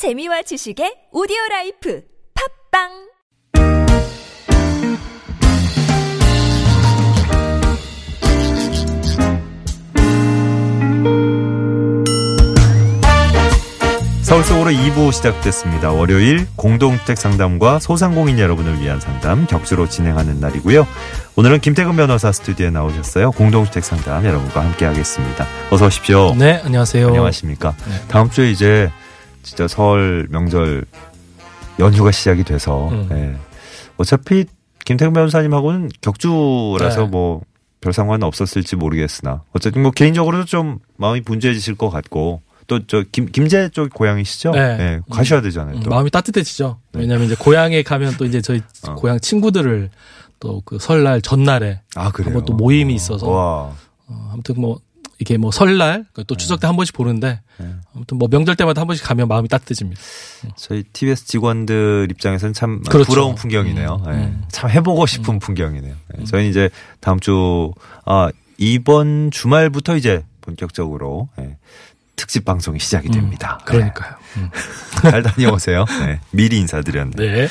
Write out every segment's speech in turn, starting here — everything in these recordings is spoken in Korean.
재미와 지식의 오디오 life 팟빵 서울 속으로 2부 시작됐습니다. 월요일 공동주택 상담과 소상공인 여러분을 위한 상담 격주로 진행하는 날이고요. 오늘은 김태근 변호사 스튜디오에 나오셨어요. 공동주택 상담 여러분과 함께 하겠습니다. 어서 오십시오. 네, 안녕하세요. 안녕하십니까. 네. 다음 주에 이제 진짜 설 명절 연휴가 시작이 돼서 음. 예. 어차피 김태근 변호사님하고는 격주라서 네. 뭐별 상관 없었을지 모르겠으나 어쨌든 뭐 개인적으로도 좀 마음이 분주해지실 것 같고 또 저 김제 쪽 고향이시죠? 네. 예, 가셔야 되잖아요. 음, 또. 마음이 따뜻해지죠. 네. 왜냐하면 이제 고향에 가면 또 이제 저희 어. 고향 친구들을 또 그 설날 전날에 아 그래요. 한번 또 모임이 있어서. 와. 어, 아무튼 뭐 이게 뭐 설날 또 추석 때 한 번씩 보는데 네. 아무튼 뭐 명절 때마다 한 번씩 가면 마음이 따뜻해집니다. 저희 TBS 직원들 입장에서는 참 그렇죠. 부러운 풍경이네요. 음, 예. 음. 참 해보고 싶은 풍경이네요. 예. 저희는 이제 다음 주, 아, 이번 주말부터 이제 본격적으로 예, 특집 방송이 시작이 됩니다. 음, 그러니까요. 음. 예. 잘 다녀오세요. 예. 미리 인사드렸는데. 네.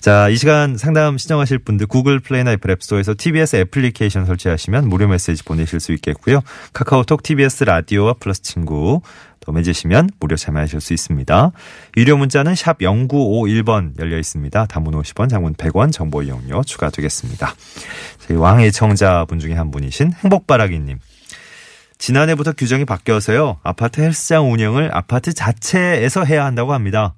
자, 이 시간 상담 신청하실 분들 구글 플레이나 애플 앱스토어에서 TBS 애플리케이션 설치하시면 무료 메시지 보내실 수 있겠고요. 카카오톡 TBS 라디오와 플러스 친구 또 맺으시면 무료 참여하실 수 있습니다. 유료 문자는 샵 0951번 열려 있습니다. 단문 50원, 장문 100원 정보 이용료 추가되겠습니다. 저희 왕의 청자분 중에 한 분이신 행복바라기님. 지난해부터 규정이 바뀌어서요. 아파트 헬스장 운영을 아파트 자체에서 해야 한다고 합니다.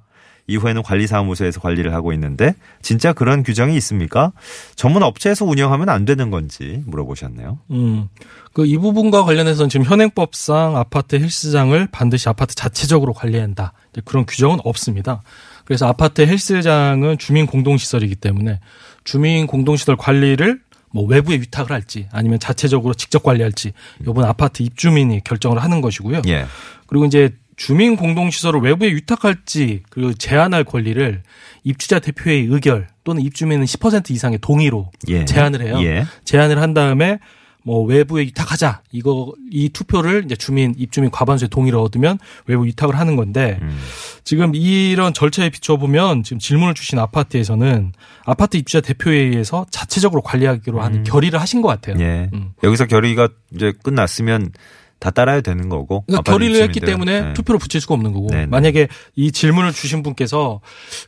이후에는 관리사무소에서 관리를 하고 있는데 진짜 그런 규정이 있습니까? 전문 업체에서 운영하면 안 되는 건지 물어보셨네요. 음. 그 이 부분과 관련해서는 지금 현행법상 아파트 헬스장을 반드시 아파트 자체적으로 관리한다. 그런 규정은 없습니다. 그래서 아파트 헬스장은 주민 공동시설이기 때문에 주민 공동시설 관리를 뭐 외부에 위탁을 할지 아니면 자체적으로 직접 관리할지 이번 아파트 입주민이 결정을 하는 것이고요. 예. 그리고 이제 주민 공동 시설을 외부에 위탁할지 그 제한할 권리를 입주자 대표의 의결 또는 입주민은 10% 이상의 동의로 예. 제한을 해요. 예. 제안을 한 다음에 뭐 외부에 위탁하자 이거 이 투표를 이제 주민 입주민 과반수의 동의를 얻으면 외부 위탁을 하는 건데 음. 지금 이런 절차에 비춰 보면 지금 질문을 주신 아파트에서는 아파트 입주자 대표회의에서 자체적으로 관리하기로 하는 결의를 하신 것 같아요. 음. 예. 음. 여기서 결의가 이제 끝났으면 다 따라야 되는 거고. 그러니까 결의를 했기. 때문에 예. 투표를 붙일 수가 없는 거고 네, 네. 만약에 이 질문을 주신 분께서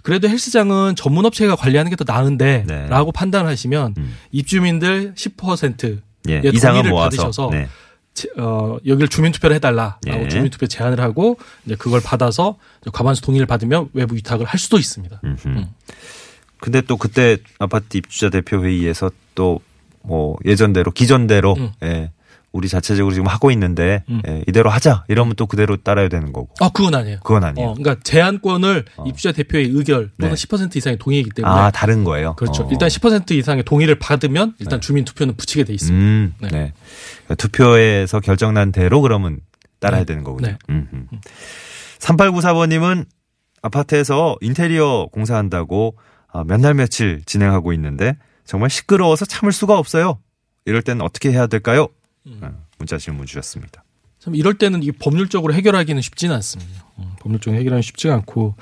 그래도 헬스장은 전문 업체가 관리하는 게 더 나은데라고 네. 판단하시면 음. 입주민들 10% 예. 예, 이상은 모아서. 받으셔서 네. 제- 어, 여기를 주민투표를 해달라라고 예. 주민투표 제안을 하고 이제 그걸 받아서 이제 과반수 동의를 받으면 외부 위탁을 할 수도 있습니다. 음흠. 음. 근데 또 그때 아파트 입주자 대표 회의에서 또 뭐 예전대로 기존대로 음. 예. 우리 자체적으로 지금 하고 있는데 음. 예, 이대로 하자 이러면 또 그대로 따라야 되는 거고. 아, 그건 아니에요. 그건 아니에요. 어, 그러니까 제한권을 어. 입주자 대표의 의결 또는 네. 10% 이상의 동의이기 때문에 아 다른 거예요. 그렇죠. 어. 일단 10% 이상의 동의를 받으면 일단 네. 주민 투표는 붙이게 돼 있습니다. 음, 네. 네. 그러니까 투표에서 결정난 대로 그러면 따라야 네. 되는 거군요. 네. 음, 음. 3894번님은 아파트에서 인테리어 공사한다고 아, 몇날 며칠 진행하고 있는데 정말 시끄러워서 참을 수가 없어요. 이럴 때는 어떻게 해야 될까요? 음. 어, 문자 질문 주셨습니다. 참 이럴 때는 이 법률적으로 해결하기는 쉽지는 않습니다. 음, 법률적으로 해결하기 쉽지가 않고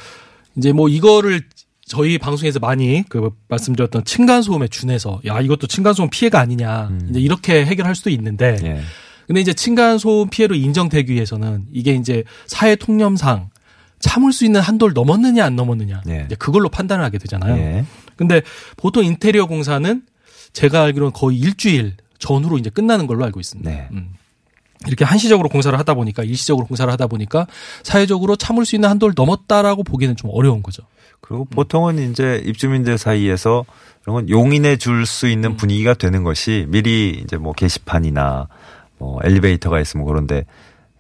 이제 뭐 이거를 저희 방송에서 많이 그 말씀드렸던 층간 소음에 준해서 야 이것도 층간 소음 피해가 아니냐 음. 이제 이렇게 해결할 수도 있는데 예. 근데 이제 층간 소음 피해로 인정되기 위해서는 이게 이제 사회 통념상 참을 수 있는 한도를 넘었느냐 안 넘었느냐 예. 이제 그걸로 판단을 하게 되잖아요. 예. 근데 보통 인테리어 공사는 제가 알기로는 거의 일주일 전후로 이제 끝나는 걸로 알고 있습니다. 네. 음. 이렇게 한시적으로 공사를 하다 보니까 일시적으로 공사를 하다 보니까 사회적으로 참을 수 있는 한도를 넘었다라고 보기는 좀 어려운 거죠. 그리고 보통은 이제 입주민들 사이에서 이런 건 용인해 줄수 음. 있는 분위기가 되는 것이 미리 이제 뭐 게시판이나 뭐 엘리베이터가 있으면 그런데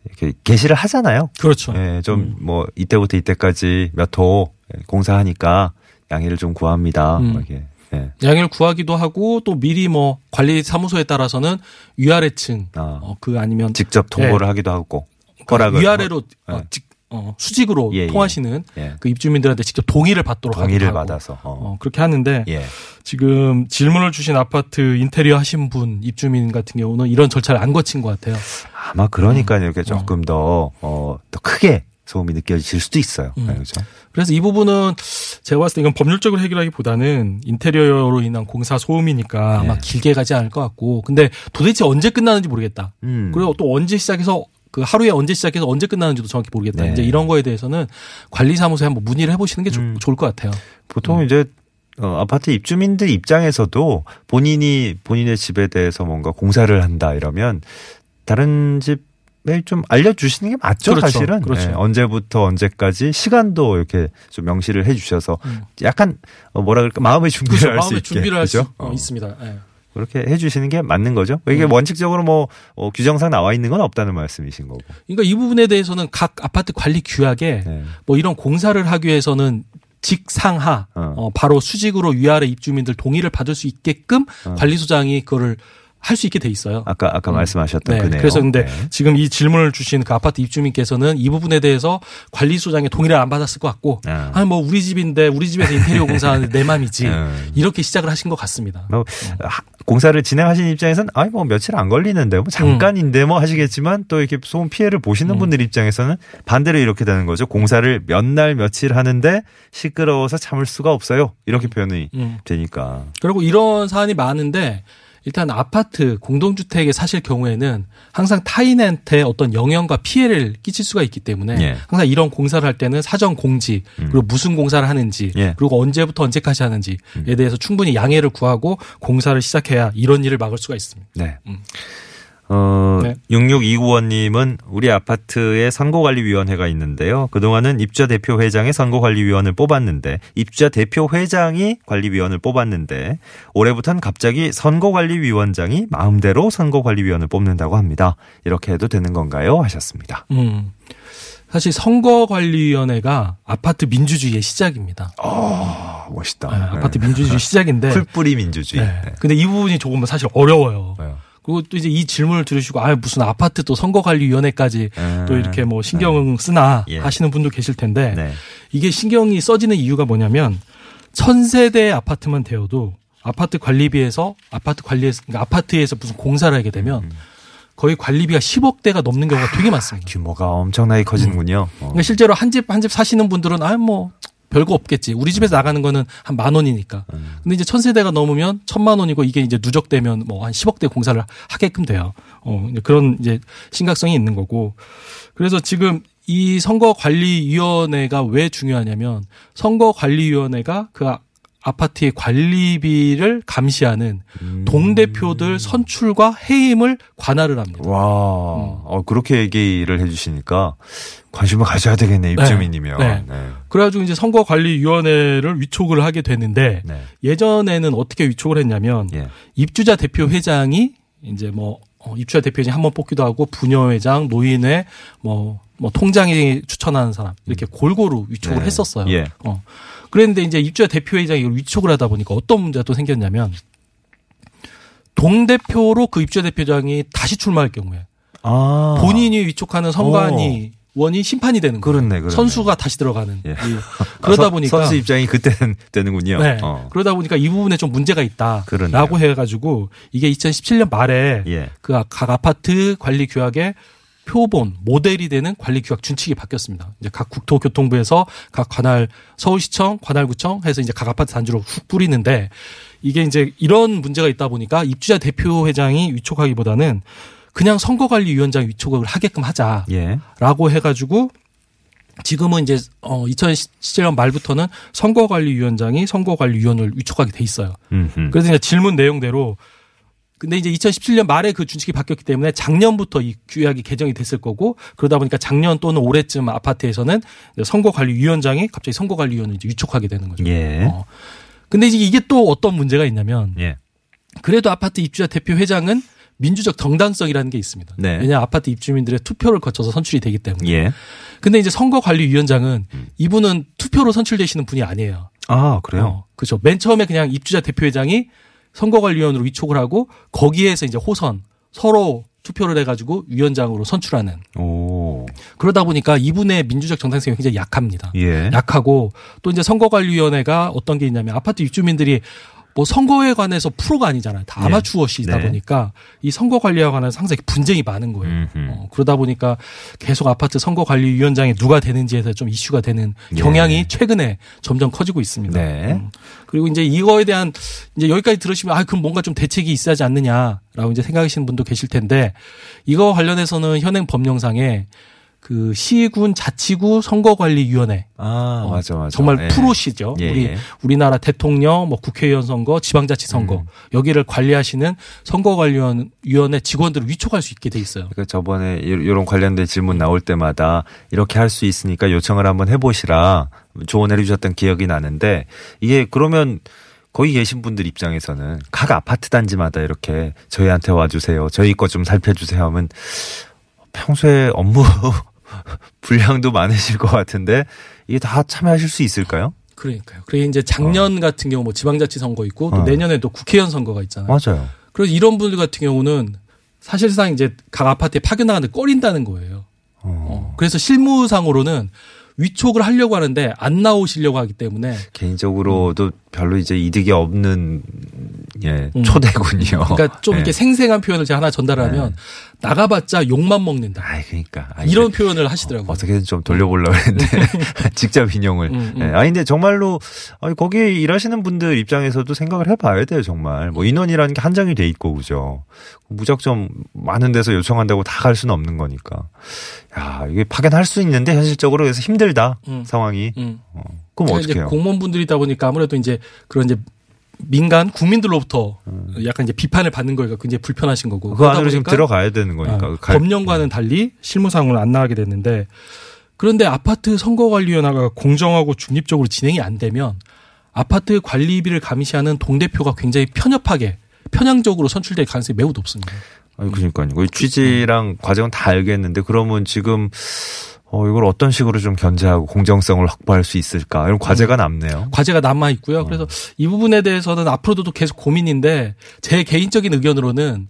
이렇게 게시를 하잖아요. 그렇죠. 예, 좀뭐 이때부터 이때까지 몇 호 공사하니까 양해를 좀 구합니다. 음. 뭐 이렇게. 예. 양해를 구하기도 하고 또 미리 뭐 관리 사무소에 따라서는 위아래층 아, 어, 그 아니면 직접 통보를 하기도 하고 그 허락을 위아래로 뭐, 어, 예. 직- 어, 수직으로 예, 예. 통하시는 예. 그 입주민들한테 직접 동의를 받도록 동의를 하기도 하고. 받아서 어. 어, 그렇게 하는데 예. 지금 질문을 주신 아파트 인테리어 하신 분 입주민 같은 경우는 이런 절차를 안 거친 것 같아요. 아마 그러니까 음. 이렇게 조금 더, 어, 더 크게 소음이 느껴질 수도 있어요. 음. 네, 그렇죠. 그래서 이 부분은 제가 봤을 때 이건 법률적으로 해결하기보다는 인테리어로 인한 공사 소음이니까 아마 네. 길게 가지 않을 것 같고 근데 도대체 언제 끝나는지 모르겠다. 음. 그리고 또 언제 시작해서 그 하루에 언제 시작해서 언제 끝나는지도 정확히 모르겠다. 네. 이제 이런 거에 대해서는 관리사무소에 한번 문의를 해보시는 게 좋- 음. 좋을 것 같아요. 보통 이제 어, 아파트 입주민들 입장에서도 본인이 본인의 집에 대해서 뭔가 공사를 한다 이러면 다른 집에 좀 알려주시는 게 맞죠, 그렇죠. 사실은. 그렇죠. 네, 언제부터 언제까지 시간도 이렇게 좀 명시를 해주셔서 음. 약간 어, 뭐라 그럴까 마음의 준비를 그렇죠. 할수 마음의 있게 준비를 할수 그죠? 어, 있습니다. 예. 그렇게 해주시는 게 맞는 거죠. 이게 음. 원칙적으로 뭐 어, 규정상 나와 있는 건 없다는 말씀이신 거고. 그러니까 이 부분에 대해서는 각 아파트 관리 규약에 네. 뭐 이런 공사를 하기 위해서는 직상하 어. 어, 바로 수직으로 위아래 입주민들 동의를 받을 수 있게끔 어. 관리소장이 그거를 할 수 있게 돼 있어요. 아까 아까 음. 말씀하셨던 네. 그 내용. 그래서 근데 네. 지금 이 질문을 주신 그 아파트 입주민께서는 이 부분에 대해서 관리소장의 동의를 안 받았을 것 같고 아. 아니 뭐 우리 집인데 우리 집에서 인테리어 공사하는데 내 맘이지 음. 이렇게 시작을 하신 것 같습니다. 뭐 하- 공사를 진행하시는 입장에서는 아니 뭐 며칠 안 걸리는데 뭐 잠깐인데 뭐 하시겠지만 또 이렇게 소음 피해를 보시는 음. 분들 입장에서는 반대로 이렇게 되는 거죠. 공사를 몇 날 며칠 하는데 시끄러워서 참을 수가 없어요. 이렇게 표현이 음. 되니까. 그리고 이런 사안이 많은데 일단 아파트 공동주택에 사실 경우에는 항상 타인한테 어떤 영향과 피해를 끼칠 수가 있기 때문에 예. 항상 이런 공사를 할 때는 사전 공지 그리고 무슨 공사를 하는지 예. 그리고 언제부터 언제까지 하는지에 대해서 충분히 양해를 구하고 공사를 시작해야 이런 일을 막을 수가 있습니다. 네. 음. 어, 네. 6629원님은 우리 아파트에 선거관리위원회가 있는데요. 그동안은 입주자 대표 회장의 선거관리위원을 뽑았는데, 입주자 대표 회장이 관리위원을 뽑았는데, 올해부터는 갑자기 선거관리위원장이 마음대로 선거관리위원을 뽑는다고 합니다. 이렇게 해도 되는 건가요? 하셨습니다. 음. 사실 선거관리위원회가 아파트 민주주의의 시작입니다. 아, 멋있다. 네, 아파트 네. 민주주의 시작인데 풀뿌리 민주주의. 네. 네. 근데 이 부분이 조금 사실 어려워요. 네. 그리고 또 이제 이 질문을 들으시고 아 무슨 아파트 또 선거관리위원회까지 음. 또 이렇게 뭐 신경 쓰나 예. 하시는 분도 계실 텐데 네. 이게 신경이 써지는 이유가 뭐냐면 천세대 아파트만 되어도 아파트 관리비에서 아파트 관리에서 그러니까 아파트에서 무슨 공사를 하게 되면 음. 거의 관리비가 10억 대가 넘는 경우가 되게 많습니다. 규모가 엄청나게 커지는군요. 어. 그러니까 실제로 한 집 한 집 사시는 분들은 아 뭐 별거 없겠지. 우리 집에서 나가는 거는 한 만 원이니까. 음. 근데 이제 천세대가 넘으면 천만 원이고 이게 이제 누적되면 뭐 한 10억대 공사를 하게끔 돼요. 어, 그런 이제 심각성이 있는 거고. 그래서 지금 이 선거관리위원회가 왜 중요하냐면 선거관리위원회가 그 아- 아파트의 관리비를 감시하는 음. 동대표들 선출과 해임을 관할을 합니다. 와, 어, 그렇게 얘기를 해주시니까 관심을 가져야 되겠네, 입주민이면. 네. 네. 그래가지고 이제 선거관리위원회를 위촉을 하게 되는데 네. 예전에는 어떻게 위촉을 했냐면 예. 입주자 대표 회장이 이제 뭐 어, 입주자 대표 회장 한 번 뽑기도 하고 부녀회장, 노인회, 뭐, 뭐 통장이 추천하는 사람 이렇게 골고루 위촉을 네. 했었어요. 예. 어. 그랬는데 이제 입주자 대표 회장이 이걸 위촉을 하다 보니까 어떤 문제가 또 생겼냐면 동대표로 그 입주자 대표장이 다시 출마할 경우에 아. 본인이 위촉하는 선관위 원이 심판이 되는 거예요. 그렇네, 그렇네. 선수가 다시 들어가는. 예. 이- 아, 그러다 선- 보니까 선수 입장이 그때는 되는군요. 네. 어. 그러다 보니까 이 부분에 좀 문제가 있다라고. 해가지고 이게 2017년 말에 예. 그각 아파트 관리 규약의 표본 모델이 되는 관리 규약 준칙이 바뀌었습니다. 이제 각 국토교통부에서 각 관할 서울시청, 관할구청 해서 이제 각 아파트 단지로 훅 뿌리는데 이게 이제 이런 문제가 있다 보니까 입주자 대표 회장이 위촉하기보다는 그냥 선거관리위원장 위촉을 하게끔 하자. 예. 라고 해가지고 지금은 이제 어 2017년 말부터는 선거관리위원장이 선거관리위원을 위촉하게 돼 있어요. 음흠. 그래서 이제 질문 내용대로 근데 이제 2017년 말에 그 준칙이 바뀌었기 때문에 작년부터 이 규약이 개정이 됐을 거고 그러다 보니까 작년 또는 올해쯤 아파트에서는 선거관리위원장이 갑자기 선거관리위원을 이제 위촉하게 되는 거죠. 예. 어. 근데 이제 이게 또 어떤 문제가 있냐면 예. 그래도 아파트 입주자 대표 회장은 민주적 정당성이라는 게 있습니다. 네. 왜냐 아파트 입주민들의 투표를 거쳐서 선출이 되기 때문에. 예. 근데 이제 선거관리위원장은 이분은 투표로 선출되시는 분이 아니에요. 아, 그래요? 어, 그렇죠. 맨 처음에 그냥 입주자 대표회장이 선거관리위원으로 위촉을 하고 거기에서 이제 호선 서로 투표를 해가지고 위원장으로 선출하는 오. 그러다 보니까 이분의 민주적 정당성이 굉장히 약합니다. 예. 약하고 또 이제 선거관리위원회가 어떤 게 있냐면 아파트 입주민들이 뭐 선거에 관해서 프로가 아니잖아요. 다 예. 아마추어시다 네. 보니까 이 선거 관리에 관해서 상당히 분쟁이 많은 거예요. 어, 그러다 보니까 계속 아파트 선거 관리 위원장이 누가 되는지에서 좀 이슈가 되는 예. 경향이 최근에 점점 커지고 있습니다. 네. 음. 그리고 이제 이거에 대한 이제 여기까지 들으시면 아 그럼 뭔가 좀 대책이 있어야 하지 않느냐라고 이제 생각하시는 분도 계실 텐데 이거 관련해서는 현행 법령상에 그 시군 자치구 선거관리위원회 아, 어, 맞아, 맞아. 정말 예. 프로시죠. 예, 우리 예. 우리나라 대통령, 뭐 국회의원 선거, 지방자치 선거 음. 여기를 관리하시는 선거관리위원회 직원들을 위촉할 수 있게 돼 있어요. 그러니까 저번에 이런 관련된 질문 나올 때마다 이렇게 할 수 있으니까 요청을 한번 해보시라 조언해 주셨던 기억이 나는데 이게 그러면 거기 계신 분들 입장에서는 각 아파트 단지마다 이렇게 저희한테 와주세요. 저희 거 좀 살펴주세요 하면 평소에 업무 분량도 많으실 것 같은데 이게 다 참여하실 수 있을까요? 그러니까요. 그래 이제 작년 같은 경우 뭐 지방자치 선거 있고 또 어. 내년에도 국회의원 선거가 있잖아요. 맞아요. 그래서 이런 분들 같은 경우는 사실상 이제 각 아파트에 파견 나가는데 꺼린다는 거예요. 어. 그래서 실무상으로는 위촉을 하려고 하는데 안 나오시려고 하기 때문에 개인적으로도 별로 이제 이득이 없는 예 음. 초대군요. 그러니까 좀 예. 이렇게 생생한 표현을 제가 하나 전달하면 나가봤자 욕만 먹는다. 아, 그러니까 아, 이런 표현을 하시더라고요. 어떻게든 좀 돌려보려고 했는데 직접 인용을. 음, 음. 예. 아니 근데 정말로 아니 거기 일하시는 분들 입장에서도 생각을 해봐야 돼요 정말. 뭐 인원이라는 게 한정이 돼 있고 그죠. 무작정 많은 데서 요청한다고 다 갈 수는 없는 거니까. 야 이게 파견할 수 있는데 현실적으로 그래서 힘들다 음. 상황이. 음. 어. 그럼 어떻게 해요? 공무원분들이다 보니까 아무래도 이제 그런 이제 민간 국민들로부터 약간 이제 비판을 받는 거가 굉장히 불편하신 거고. 그 안으로 지금 들어가야 되는 거니까. 아, 갈- 법령과는 달리 실무상으로 안 나가게 됐는데 그런데 아파트 선거관리위원회가 공정하고 중립적으로 진행이 안 되면 아파트 관리비를 감시하는 동대표가 굉장히 편협하게 편향적으로 선출될 가능성이 매우 높습니다. 아니 그러니까요. 그 취지랑 과정은 다 알겠는데 그러면 지금 어 이걸 어떤 식으로 좀 견제하고 공정성을 확보할 수 있을까? 이런 과제가 남네요. 과제가 남아 있고요. 그래서 이 부분에 대해서는 앞으로도 계속 고민인데 제 개인적인 의견으로는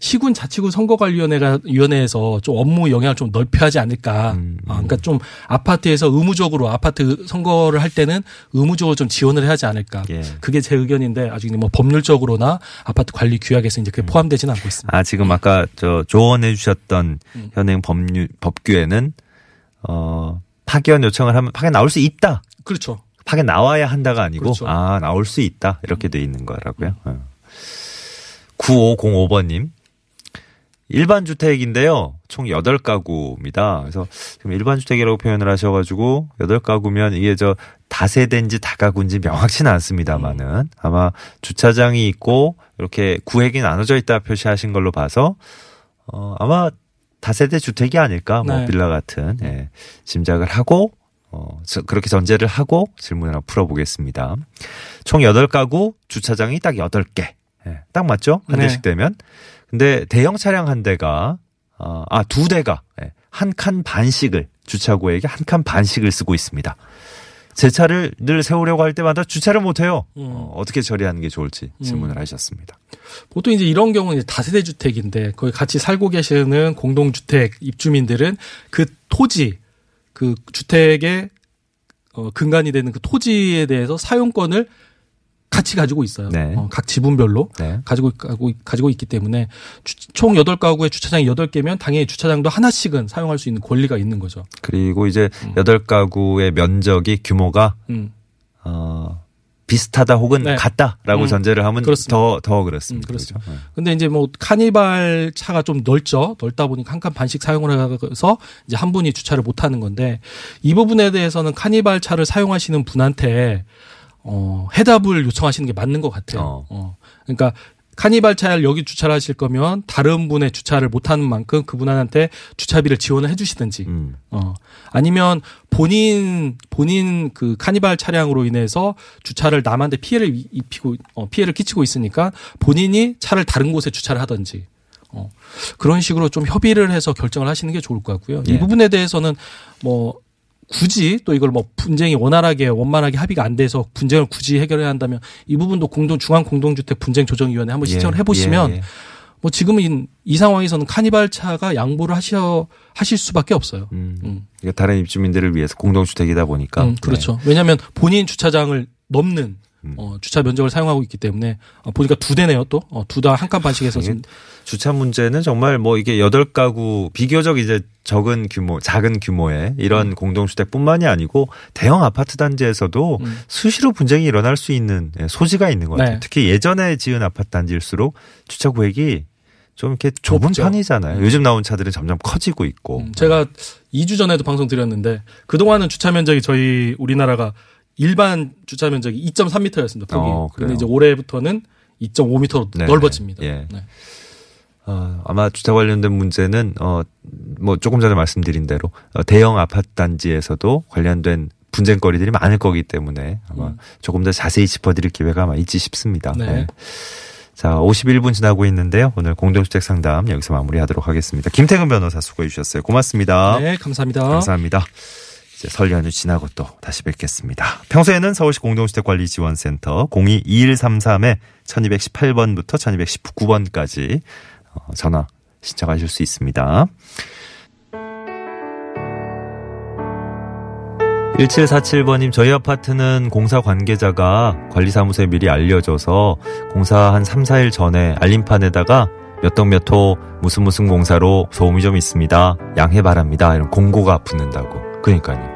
시군 자치구 선거관리위원회가 위원회에서 좀 업무 영향을 좀 넓혀야 하지 않을까. 음, 아, 그러니까 좀 아파트에서 의무적으로 아파트 선거를 할 때는 의무적으로 좀 지원을 해야 하지 않을까. 예. 그게 제 의견인데 아직 뭐 법률적으로나 아파트 관리 규약에서 이제 음. 그게 포함되지는 않고 있습니다. 아 지금 아까 저 조언해 주셨던 음. 현행 법률 법규에는 어 파견 요청을 하면 파견 나올 수 있다. 그렇죠. 파견 나와야 한다가 아니고 그렇죠. 아 나올 수 있다 이렇게 돼 있는 거라고요. 어. 9505번님 일반 주택인데요. 총 8가구입니다. 그래서 지금 일반 주택이라고 표현을 하셔 가지고 8가구면 이게 저 다세대인지 다가구인지 명확치는 않습니다만은 아마 주차장이 있고 이렇게 구획이 나눠져 있다 표시하신 걸로 봐서 어 아마 다세대 주택이 아닐까 뭐 네. 빌라 같은 예, 짐작을 하고 어 저- 그렇게 전제를 하고 질문을 한번 풀어보겠습니다. 총 8가구 주차장이 딱 8개. 예, 딱 맞죠? 한 네. 대씩 되면. 근데 대형 차량 한 대가 어, 아, 두 대가 한칸 반씩을 주차구에게 한 칸 반씩을 쓰고 있습니다. 제 차를 늘 세우려고 할 때마다 주차를 못 해요. 음. 어, 어떻게 처리하는 게 좋을지 질문을 하셨습니다. 보통 이제 이런 경우는 이제 다세대 주택인데 거기 같이 살고 계시는 공동주택 입주민들은 그 토지 그 주택의 어, 근간이 되는 그 토지에 대해서 사용권을 같이 가지고 있어요. 네. 어, 각 지분별로 네. 가지고 가지고 가지고 있기 때문에 주- 총 8가구에 주차장이 8개면 당연히 주차장도 하나씩은 사용할 수 있는 권리가 있는 거죠. 그리고 이제 여덟 가구의 면적이 규모가 음. 어, 비슷하다 혹은 네. 같다라고 음. 전제를 하면 그렇습니다. 더더 그렇습니다. 음, 그렇습니다. 그죠? 네. 근데 이제 뭐 카니발 차가 좀 넓죠. 넓다 보니까 한 칸 반씩 사용을 해서 이제 한 분이 주차를 못 하는 건데 이 부분에 대해서는 카니발 차를 사용하시는 분한테 어, 해답을 요청하시는 게 맞는 것 같아요. 어. 어. 그러니까 카니발 차를 여기 주차를 하실 거면 다른 분의 주차를 못 하는 만큼 그분한테 주차비를 지원을 해 주시든지 음. 어. 아니면 본인 본인 그 카니발 차량으로 인해서 주차를 남한테 피해를 이- 입히고 어, 피해를 끼치고 있으니까 본인이 차를 다른 곳에 주차를 하든지 어. 그런 식으로 좀 협의를 해서 결정을 하시는 게 좋을 것 같고요. 예. 이 부분에 대해서는 뭐 굳이 또 이걸 뭐 분쟁이 원활하게 원만하게 합의가 안 돼서 분쟁을 굳이 해결해야 한다면 이 부분도 공동 중앙 공동주택 분쟁 조정위원회 한번 신청을 예, 해보시면 예, 예. 뭐 지금은 이, 이 상황에서는 카니발 차가 양보를 하셔 하실 수밖에 없어요. 음. 음. 이게 다른 입주민들을 위해서 공동주택이다 보니까 음, 그렇죠. 왜냐하면 본인 주차장을 넘는 음. 어, 주차 면적을 사용하고 있기 때문에 어, 보니까 두 대네요 또 어, 두다 한 칸 반씩 해서 이게 지금 주차 문제는 정말 뭐 이게 여덟 가구 비교적 이제 적은 규모, 작은 규모의 이런 공동주택뿐만이 아니고 대형 아파트 단지에서도 음. 수시로 분쟁이 일어날 수 있는 예, 소지가 있는 것 같아요. 네. 특히 예전에 지은 아파트 단지일수록 주차 구획이 좀 이렇게 좁은 좁죠. 편이잖아요. 요즘 나온 차들은 점점 커지고 있고. 음, 제가 2주 전에도 방송 드렸는데 그동안은 주차 면적이 저희 우리나라가 일반 주차 면적이 2.3m였습니다. 폭이. 어? 근데 이제 올해부터는 2.5m로 네, 넓어집니다. 예. 네. 어, 아마 주차 관련된 문제는 어 뭐 조금 전에 말씀드린 대로 어, 대형 아파트 단지에서도 관련된 분쟁거리들이 많을 거기 때문에 아마 음. 조금 더 자세히 짚어드릴 기회가 아마 있지 싶습니다. 네. 자, 51분 지나고 있는데요. 오늘 공동주택 상담 여기서 마무리하도록 하겠습니다. 김태근 변호사 수고해 주셨어요. 고맙습니다. 네, 감사합니다. 감사합니다. 설 연휴 지나고 또 다시 뵙겠습니다. 평소에는 서울시 공동주택관리지원센터 022133에 1218번부터 1219번까지 어, 전화 신청하실 수 있습니다. 1747번님, 저희 아파트는 공사 관계자가 관리사무소에 미리 알려줘서 공사 한 3, 4일 전에 알림판에다가 몇 동 몇 호 무슨 무슨 공사로 소음이 좀 있습니다. 양해 바랍니다. 이런 공고가 붙는다고. 그러니까요.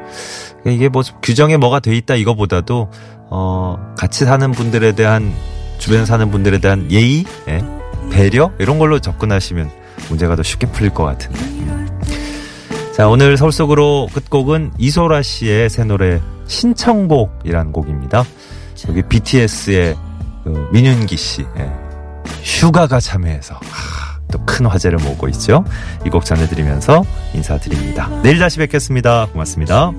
이게 뭐 규정에 뭐가 돼 있다 이거보다도 어 같이 사는 분들에 대한 주변에 사는 분들에 대한 예의, 예, 배려 이런 걸로 접근하시면 문제가 더 쉽게 풀릴 것 같은데. 음. 자 오늘 서울 속으로 끝곡은 이소라 씨의 새 노래 신청곡이라는 곡입니다. 여기 BTS의 그 민윤기 씨 예. 휴가가 참여해서 또 큰 화제를 모으고 있죠. 이 곡 전해드리면서 인사드립니다. 내일 다시 뵙겠습니다. 고맙습니다.